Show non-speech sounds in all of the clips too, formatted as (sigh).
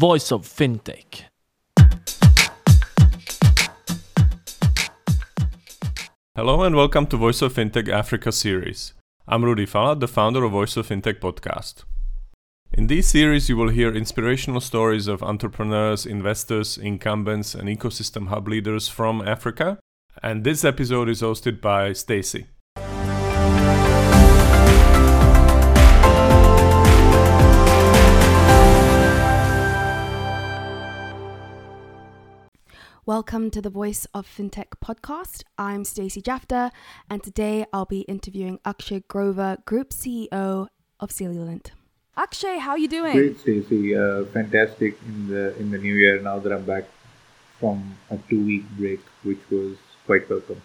voice of fintech. Hello and welcome to Voice of Fintech Africa series. I'm Rudy Fala, the founder of Voice of Fintech podcast. In this series, you will hear inspirational stories of entrepreneurs, investors, incumbents, and ecosystem hub leaders from Africa. And this episode is hosted by Stacey. Welcome to the Voice of FinTech podcast. I'm Stacey Jafta, and today I'll be interviewing Akshay Grover, Group CEO of Cellulant. Akshay, how are you doing? Great, Stacey. Uh, fantastic in the in the new year. Now that I'm back from a two week break, which was quite welcome.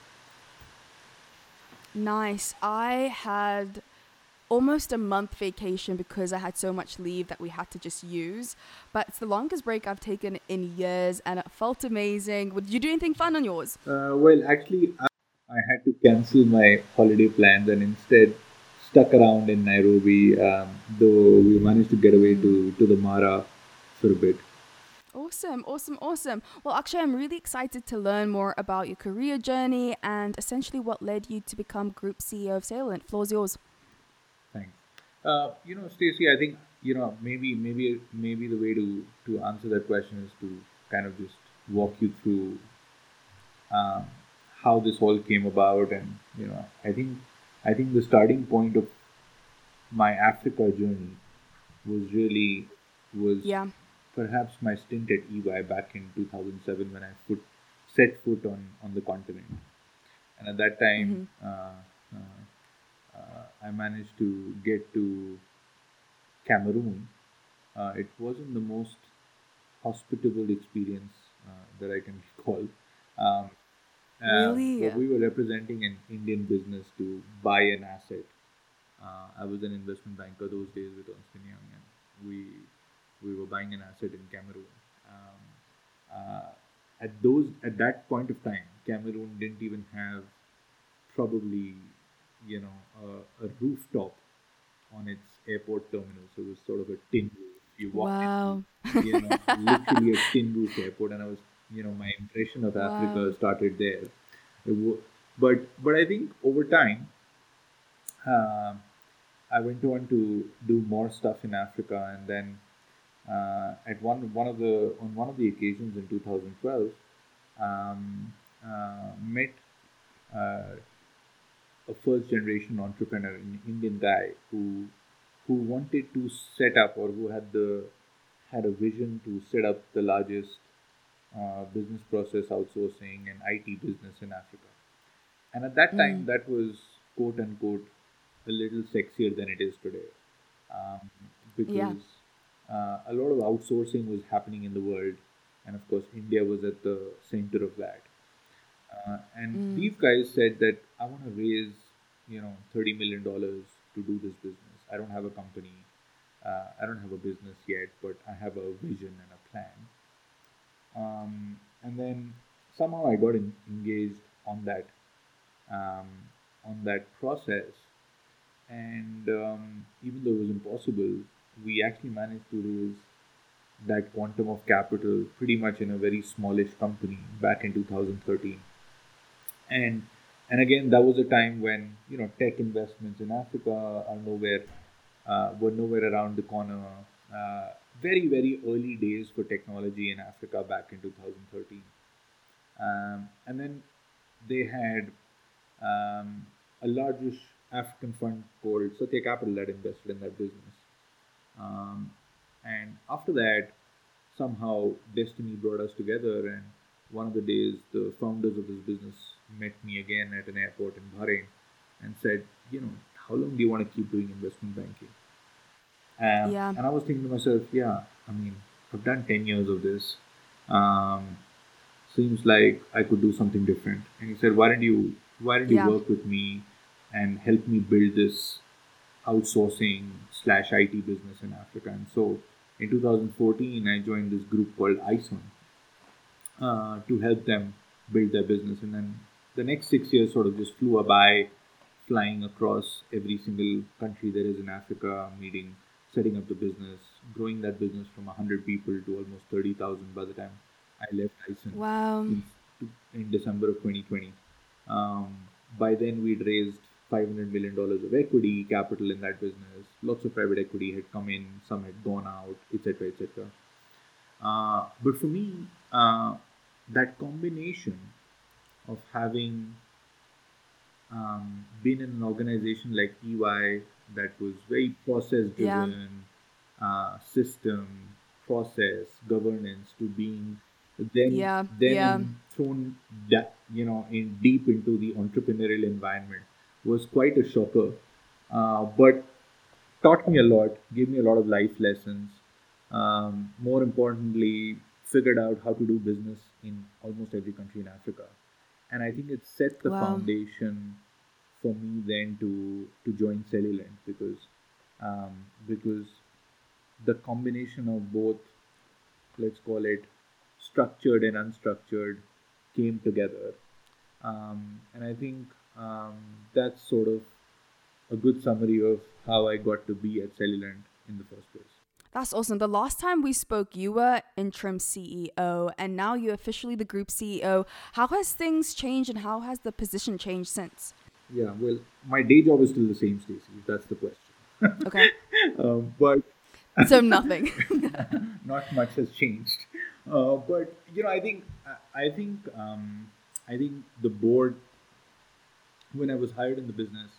Nice. I had almost a month vacation because I had so much leave that we had to just use. But it's the longest break I've taken in years and it felt amazing. Did you do anything fun on yours? Uh, well, actually, I, I, had to cancel my holiday plans and instead stuck around in Nairobi, um, though we managed to get away to, to the Mara for a bit. Awesome, awesome, awesome. Well, actually, I'm really excited to learn more about your career journey and essentially what led you to become Group CEO of Cellulant. Floor's yours. Uh, you know, Stacey, I think you know maybe maybe maybe the way to to answer that question is to kind of just walk you through um, how this all came about, and you know, I think I think the starting point of my Africa journey was really was yeah. perhaps my stint at EY back in 2007 when I put set foot on on the continent, and at that time. Mm-hmm. Uh, uh, uh, I managed to get to Cameroon. Uh, it wasn't the most hospitable experience uh, that I can (laughs) recall. Um, really? But we were representing an Indian business to buy an asset. Uh, I was an investment banker those days with Ernst Young, and we we were buying an asset in Cameroon. Um, uh, at those at that point of time, Cameroon didn't even have probably you know a, a rooftop on its airport terminal. So it was sort of a tin roof. You walk wow. you know, literally a tin roof airport, and I was, you know, my impression of wow. Africa started there. W- but but I think over time, uh, I went on to do more stuff in Africa, and then uh, at one one of the on one of the occasions in 2012, um, uh, met uh, a first generation entrepreneur, an Indian guy who who wanted to set up or who had the had a vision to set up the largest uh, business process outsourcing and IT business in Africa. And at that time, mm. that was quote unquote a little sexier than it is today, um, because yeah. uh, a lot of outsourcing was happening in the world, and of course, India was at the center of that. Uh, and mm. these guys said that I want to raise, you know, thirty million dollars to do this business. I don't have a company. Uh, I don't have a business yet, but I have a vision and a plan. Um, and then somehow I got in, engaged on that, um, on that process. And um, even though it was impossible, we actually managed to raise that quantum of capital pretty much in a very smallish company back in 2013 and and again that was a time when you know tech investments in Africa are nowhere uh, were nowhere around the corner. Uh, very very early days for technology in Africa back in 2013, um, and then they had um, a largish African fund called Satya Capital that invested in that business. Um, and after that, somehow destiny brought us together, and one of the days the founders of this business met me again at an airport in Bahrain and said, you know, how long do you want to keep doing investment banking? And, yeah. and I was thinking to myself, yeah, I mean, I've done 10 years of this. Um, seems like I could do something different. And he said, why don't you, why don't you yeah. work with me and help me build this outsourcing slash IT business in Africa? And so in 2014, I joined this group called ISON uh, to help them build their business. And then the next six years sort of just flew by, flying across every single country there is in Africa, meeting setting up the business, growing that business from 100 people to almost 30,000 by the time I left ISON wow. in, in December of 2020. Um, by then, we'd raised $500 million of equity capital in that business. Lots of private equity had come in, some had gone out, etc., etc. Uh, but for me, uh, that combination of having um, been in an organization like EY that was very process driven, yeah. uh, system, process, governance, to being then yeah. then yeah. thrown you know in deep into the entrepreneurial environment was quite a shocker, uh, but taught me a lot, gave me a lot of life lessons. Um, more importantly, figured out how to do business in almost every country in Africa, and I think it set the wow. foundation for me then to to join Cellulant because um, because the combination of both, let's call it structured and unstructured, came together, um, and I think um, that's sort of a good summary of how I got to be at Cellulant in the first place. That's awesome. The last time we spoke, you were interim CEO, and now you're officially the group CEO. How has things changed, and how has the position changed since? Yeah, well, my day job is still the same, Stacey. That's the question. (laughs) Okay. (laughs) um, but (laughs) so nothing. not much has changed. Uh, but you know, I think I think um, I think the board when I was hired in the business,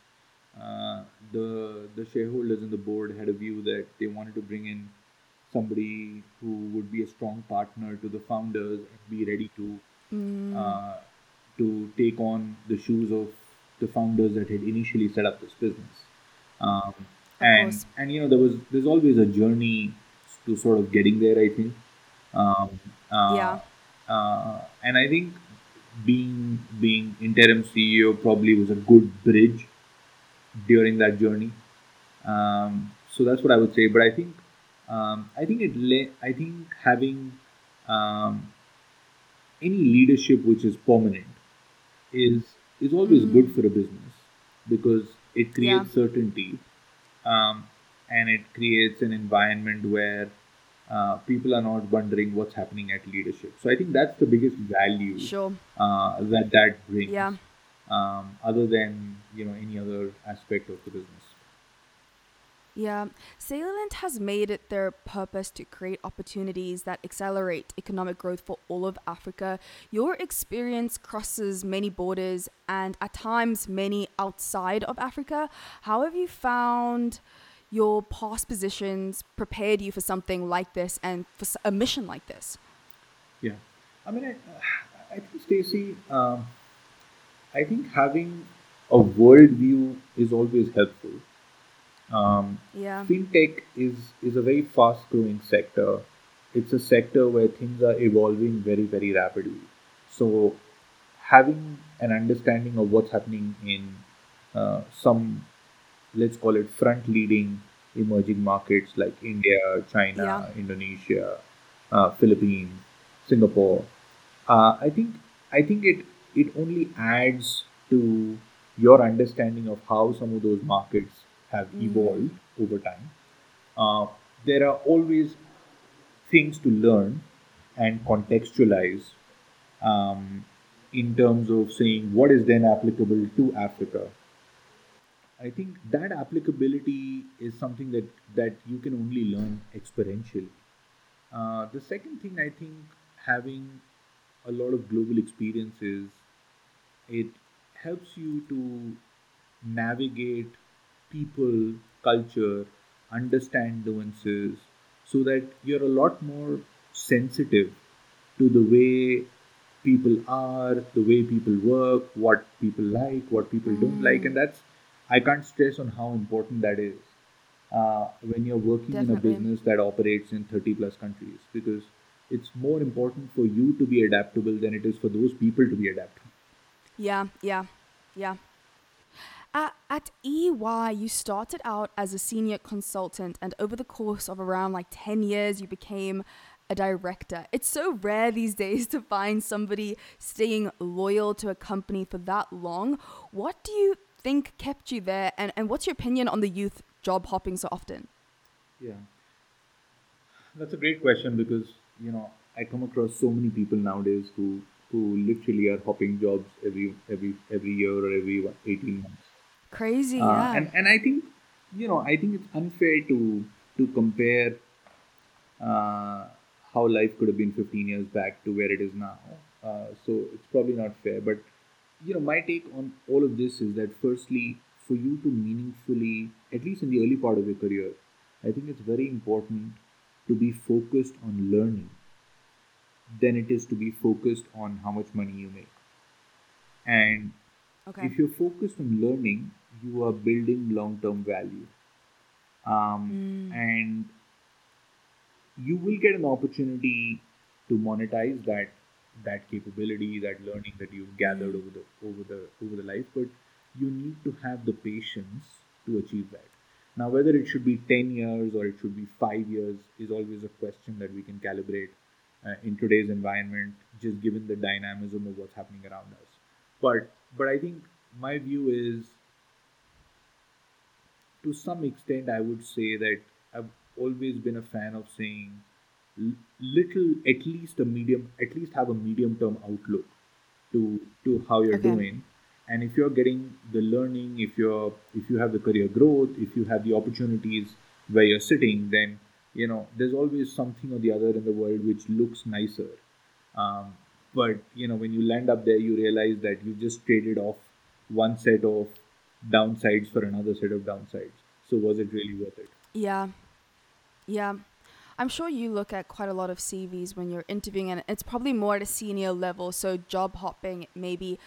uh, the the shareholders in the board had a view that they wanted to bring in somebody who would be a strong partner to the founders and be ready to mm. uh, to take on the shoes of the founders that had initially set up this business. Um, and course. and you know there was there's always a journey to sort of getting there. I think. Um, uh, yeah. Uh, and I think being being interim CEO probably was a good bridge during that journey. Um, so that's what I would say. But I think um, I think it le- I think having um, any leadership which is permanent is is always mm-hmm. good for a business because it creates yeah. certainty um, and it creates an environment where uh, people are not wondering what's happening at leadership. So I think that's the biggest value sure. uh, that that brings. Yeah. Um, other than you know any other aspect of the business. Yeah, Cellulant has made it their purpose to create opportunities that accelerate economic growth for all of Africa. Your experience crosses many borders and at times many outside of Africa. How have you found your past positions prepared you for something like this and for a mission like this? Yeah, I mean, I, I think Stacey, um, I think having a worldview is always helpful. Um, yeah. Fintech is is a very fast growing sector. It's a sector where things are evolving very very rapidly. So having an understanding of what's happening in uh, some let's call it front leading emerging markets like India, China, yeah. Indonesia, uh, Philippines, Singapore. Uh, I think I think it it only adds to your understanding of how some of those markets have mm. evolved over time. Uh, there are always things to learn and contextualize um, in terms of saying what is then applicable to Africa I think that applicability is something that, that you can only learn experientially. Uh, the second thing I think having a lot of global experiences, it helps you to navigate people, culture, understand nuances, so that you're a lot more sensitive to the way people are, the way people work, what people like, what people mm. don't like, and that's I can't stress on how important that is uh, when you're working Definitely. in a business that operates in 30 plus countries because it's more important for you to be adaptable than it is for those people to be adaptable. Yeah, yeah, yeah. At, at EY, you started out as a senior consultant, and over the course of around like 10 years, you became a director. It's so rare these (laughs) days to find somebody staying loyal to a company for that long. What do you think kept you there? And, and what's your opinion on the youth job hopping so often? Yeah, that's a great question because you know I come across so many people nowadays who who literally are hopping jobs every every every year or every eighteen months. Crazy, Uh, yeah. and and I think you know I think it's unfair to to compare uh, how life could have been 15 years back to where it is now. Uh, so it's probably not fair. But you know, my take on all of this is that firstly, for you to meaningfully, at least in the early part of your career, I think it's very important to be focused on learning than it is to be focused on how much money you make. And okay. if you're focused on learning, you are building long term value. Um, Mm. And you will get an opportunity to monetize that that capability, that learning that you've gathered over the over the over the life, but you need to have the patience to achieve that. Now, whether it should be 10 years or it should be five years is always a question that we can calibrate uh, in today's environment, just given the dynamism of what's happening around us. But but I think my view is to some extent, I would say that I've always been a fan of saying little, at least a medium, at least have a medium term outlook to to how you're Okay. doing. And if you're getting the learning, if you're if you have the career growth, if you have the opportunities where you're sitting, then you know there's always something or the other in the world which looks nicer. Um, but you know when you land up there, you realize that you just traded off one set of downsides for another set of downsides. So was it really worth it? Yeah. Yeah. I'm sure you look at quite a lot of CVs when you're interviewing, and it's probably more at a senior level. So job hopping maybe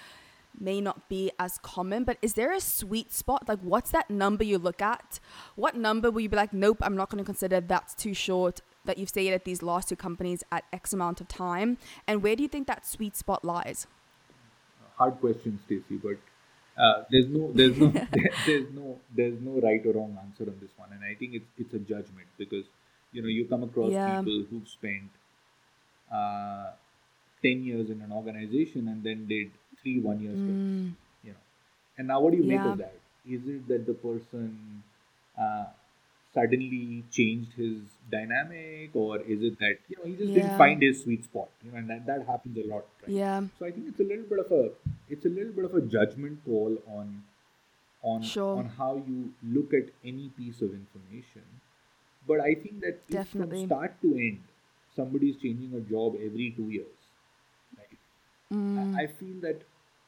may not be as common, but is there a sweet spot? Like, what's that number you look at? What number will you be like, nope, I'm not going to consider that's too short that you've stayed at these last two companies at X amount of time? And where do you think that sweet spot lies? Hard question, Stacey, but uh, there's no there's no (laughs) there's no there's no right or wrong answer on this one, and I think it's it's a judgment because you know you come across Yeah. people who've spent uh, ten years in an organization and then did three one year stints, Mm, you know, and now what do you make of that? Is it that the person uh, suddenly changed his dynamic, or is it that you know he just Yeah. didn't find his sweet spot? You know, and that, that happens a lot, right? yeah. So I think it's a little bit of a it's a little bit of a judgment call on on Sure. on how you look at any piece of information. But I think that Definitely. from start to end, somebody's changing a job every two years. Mm, I, I feel that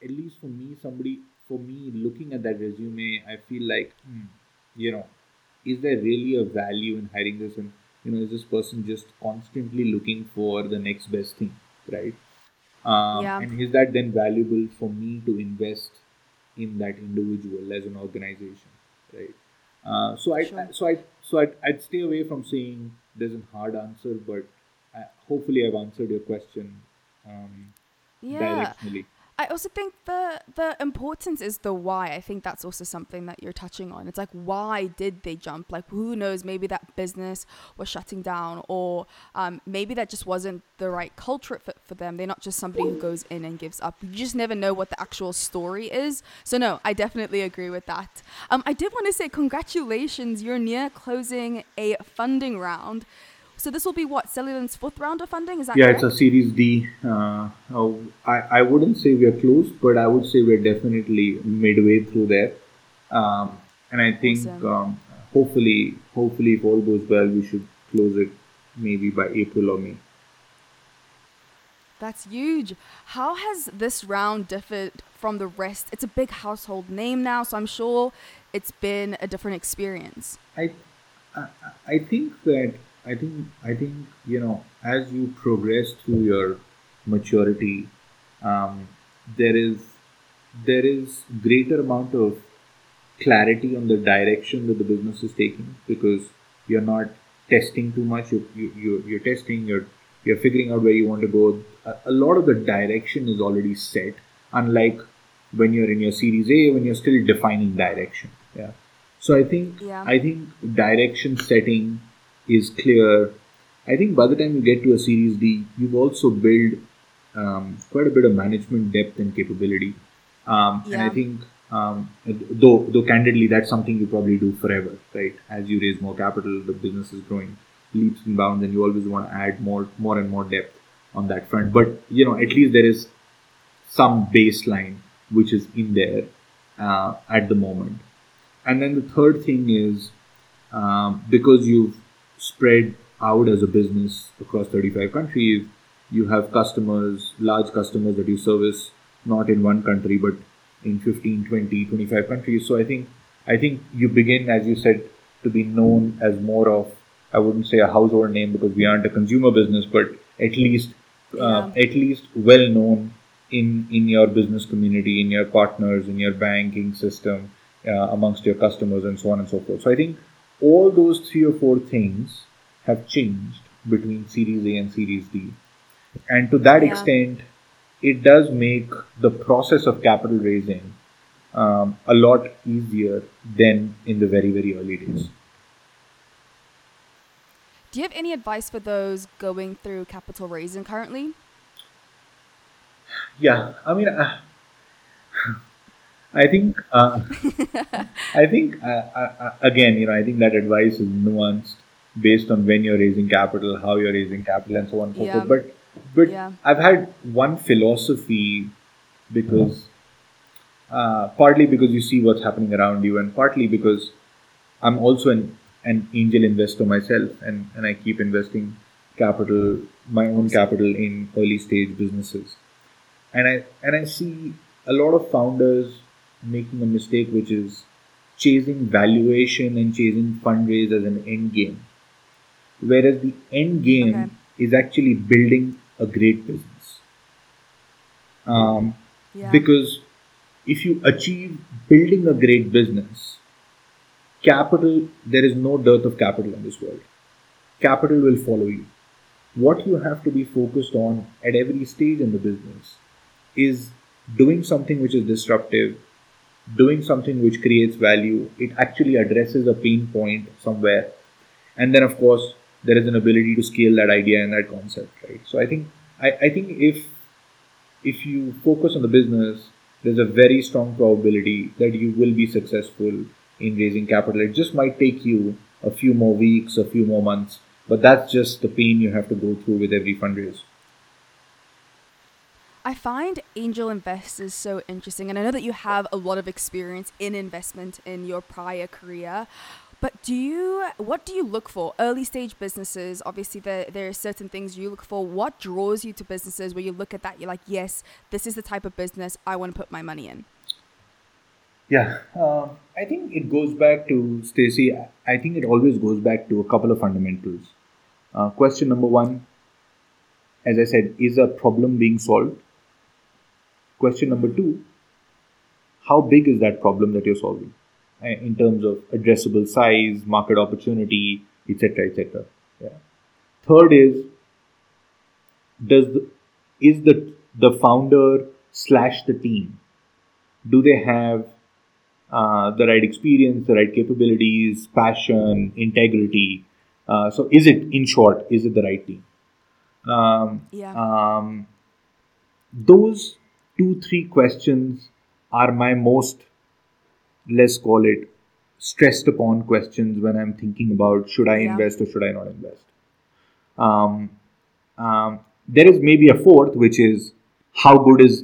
at least for me, somebody for me looking at that resume, I feel like hmm, you know, is there really a value in hiring this? And you know, is this person just constantly looking for the next best thing, right? Um, Yeah. And is that then valuable for me to invest in that individual as an organization, right? Uh, so I, Sure. so I, so I'd, I'd stay away from saying there's a hard answer, but I, hopefully I've answered your question um, yeah. directionally. I also think the the importance is the why. I think that's also something that you're touching on. It's like why did they jump? Like who knows? Maybe that business was shutting down, or um, maybe that just wasn't the right culture fit for them. They're not just somebody who goes in and gives up. You just never know what the actual story is. So no, I definitely agree with that. Um, I did want to say congratulations. You're near closing a funding round. So this will be what Cellulant's fourth round of funding. Is that Yeah, correct? it's a Series D. Uh, oh, I, I wouldn't say we are close, but I would say we're definitely midway through there. Um, and I think Awesome. um, hopefully, hopefully, if all goes well, we should close it maybe by April or May. That's huge. How has this round differed from the rest? It's a big household name now, so I'm sure it's been a different experience. I, I, I think that I think I think you know as you progress through your maturity, um, there is there is greater amount of clarity on the direction that the business is taking because you're not testing too much. You you you- you're testing. You're you're figuring out where you want to go. A, a lot of the direction is already set. Unlike when you're in your Series A, when you're still defining direction. Yeah. So I think Yeah. I think direction setting is clear. I think by the time you get to a Series D, you've also built um, quite a bit of management depth and capability. Um, And I think Um, though, though candidly, that's something you probably do forever, right? As you raise more capital, the business is growing leaps and bounds, and you always want to add more, more and more depth on that front. But you know, at least there is some baseline which is in there uh, at the moment. And then the third thing is um, because you've spread out as a business across 35 countries, you have customers, large customers that you service not in one country but in 15, 20, 25 countries. So I think I think you begin, as you said, to be known as more of I wouldn't say a household name because we aren't a consumer business, but at least uh, at least well known in in your business community, in your partners, in your banking system, uh, amongst your customers, and so on and so forth. So I think all those three or four things have changed between Series A and Series D, and to that yeah. extent, it does make the process of capital raising um, a lot easier than in the very very early days. Do you have any advice for those going through capital raising currently? Yeah, I mean, uh, I think, uh, (laughs) I think, uh, uh, uh, again, you know, I think that advice is nuanced based on when you're raising capital, how you're raising capital, and so on and so yeah. forth. But, but yeah. I've had one philosophy because, uh, partly because you see what's happening around you, and partly because I'm also an an angel investor myself, and, and I keep investing capital, my own capital in early stage businesses. And I and I see a lot of founders making a mistake, which is chasing valuation and chasing fundraise as an end game, whereas the end game okay. is actually building a great business. Um, yeah. Because if you achieve building a great business, capital, there is no dearth of capital in this world. Capital will follow you. What you have to be focused on at every stage in the business is doing something which is disruptive, doing something which creates value. It actually addresses a pain point somewhere. And then, of course, there is an ability to scale that idea and that concept, right? So I think I, I think if if you focus on the business, there's a very strong probability that you will be successful in raising capital. It just might take you a few more weeks, a few more months, but that's just the pain you have to go through with every fundraise. I find angel investors so interesting, and I know that you have a lot of experience in investment in your prior career. But do you, what do you look for? Early stage businesses, obviously, there, there are certain things you look for. What draws you to businesses where you look at that, you're like, yes, this is the type of business I want to put my money in? Yeah, uh, I think it goes back to Stacey. I think it always goes back to a couple of fundamentals. Uh, question number one, as I said, is a problem being solved? Question number two, how big is that problem that you're solving uh, in terms of addressable size, market opportunity, etc., etc. Yeah. Third is, does the, is the the founder slash the team do they have uh, the right experience, the right capabilities, passion, integrity. Uh, so, is it, in short, is it the right team? Um, yeah. Um, those two, three questions are my most, let's call it, stressed upon questions when I'm thinking about should I yeah. invest or should I not invest. Um, um, there is maybe a fourth, which is how good is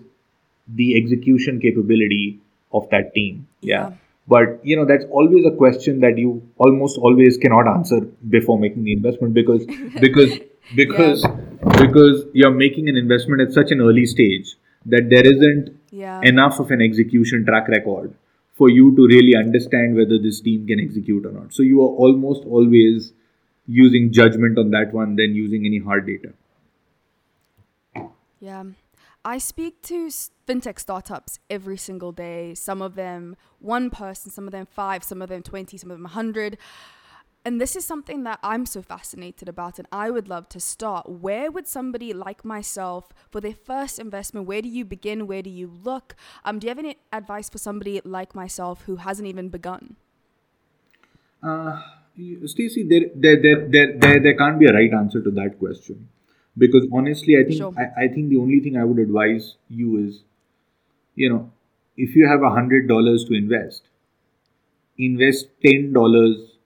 the execution capability of that team. Yeah. yeah. But you know that's always a question that you almost always cannot answer before making the investment because because (laughs) because yeah. because you're making an investment at such an early stage that there isn't yeah. enough of an execution track record for you to really understand whether this team can execute or not. So you are almost always using judgment on that one than using any hard data. Yeah. I speak to fintech startups every single day. Some of them one person, some of them five, some of them 20, some of them 100. And this is something that I'm so fascinated about, and I would love to start. Where would somebody like myself, for their first investment, where do you begin? Where do you look? Um, do you have any advice for somebody like myself who hasn't even begun? Uh, Stacey, there, there, there, there, there, there can't be a right answer to that question because honestly i think sure. I, I think the only thing i would advise you is you know if you have a hundred dollars to invest, invest ten dollars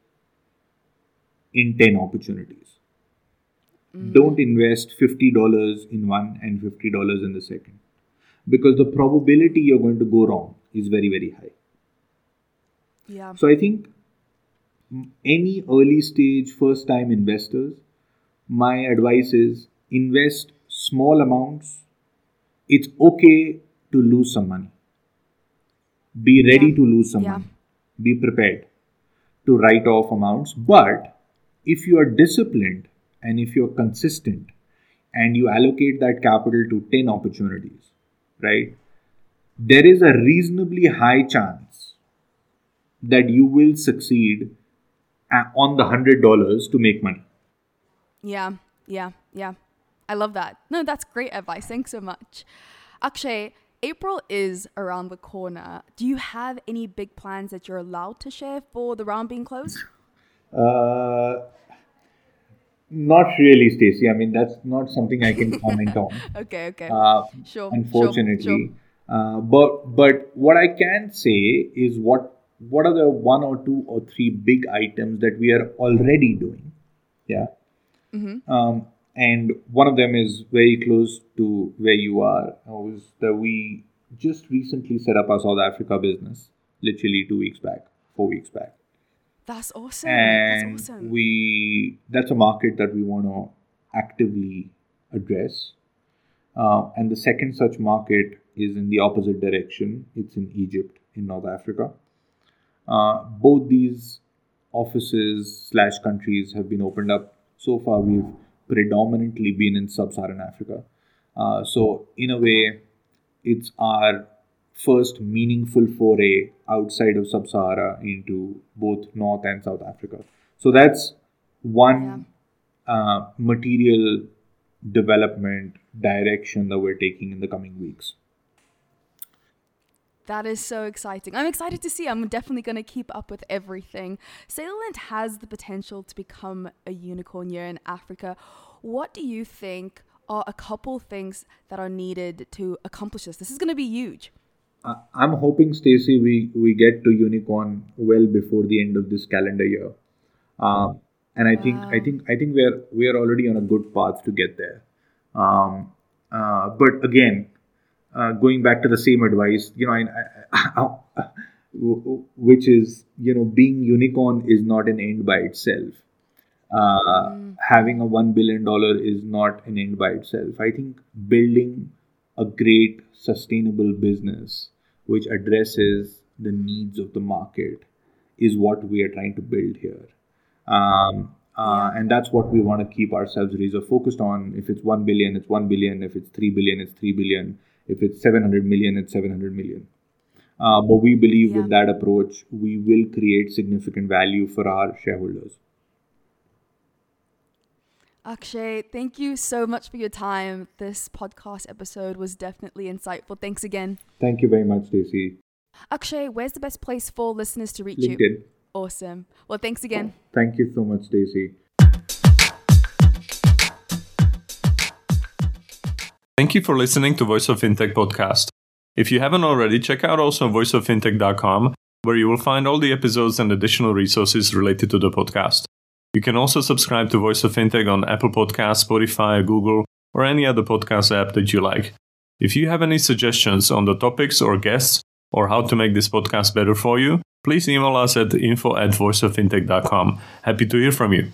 in ten opportunities. Mm. Don't invest fifty dollars in one and fifty dollars in the second, because the probability you're going to go wrong is very very high. Yeah. So I think any early stage first time investors, my advice is invest small amounts. It's okay to lose some money. Be ready yeah. to lose some yeah. money. Be prepared to write off amounts. But if you are disciplined and if you're consistent and you allocate that capital to 10 opportunities, right? There is a reasonably high chance that you will succeed on the hundred dollars to make money. Yeah, yeah, yeah. I love that. No, that's great advice. Thanks so much. Akshay, April is around the corner. Do you have any big plans that you're allowed to share for the round being closed? Uh, not really, Stacey. I mean, that's not something I can (laughs) comment on. okay, okay. Uh, sure. Unfortunately. Sure, sure. Uh, but but what I can say is what what are the one or two or three big items that we are already doing yeah mm-hmm. um, and one of them is very close to where you are was that we just recently set up our south africa business literally two weeks back four weeks back that's awesome. And that's awesome. we that's a market that we want to actively address. Uh, and the second such market is in the opposite direction. It's in egypt in north africa. Uh, both these offices slash countries have been opened up. So far, we've predominantly been in sub-Saharan Africa. Uh, so in a way, it's our first meaningful foray outside of sub-Sahara into both North and South Africa. So that's one yeah. uh, material development direction that we're taking in the coming weeks. That is so exciting. I'm excited to see. I'm definitely going to keep up with everything. Cellulant has the potential to become a unicorn year in Africa. What do you think are a couple things that are needed to accomplish this? This is going to be huge. I'm hoping, Stacey, we, we get to unicorn well before the end of this calendar year. Um, and I wow. think I think I think we're we're already on a good path to get there. Um, uh, but again, uh, going back to the same advice, you know, I, I, (laughs) which is, you know, being unicorn is not an end by itself. Uh, mm. Having a $1 billion is not an end by itself. I think building a great sustainable business which addresses the needs of the market is what we are trying to build here. Um, uh, and that's what we want to keep ourselves razor focused on. If it's 1 billion, it's 1 billion. If it's 3 billion, it's 3 billion if it's 700 million, it's 700 million. Uh, but we believe yeah. with that approach, we will create significant value for our shareholders. Akshay, thank you so much for your time. This podcast episode was definitely insightful. Thanks again. Thank you very much, Stacey. Akshay, where's the best place for listeners to reach LinkedIn. you? Awesome. Well, thanks again. Oh, thank you so much, Stacey. Thank you for listening to Voice of Fintech podcast. If you haven't already, check out also voiceoffintech.com, where you will find all the episodes and additional resources related to the podcast. You can also subscribe to Voice of Fintech on Apple Podcasts, Spotify, Google, or any other podcast app that you like. If you have any suggestions on the topics or guests, or how to make this podcast better for you, please email us at info at voiceoffintech.com. Happy to hear from you.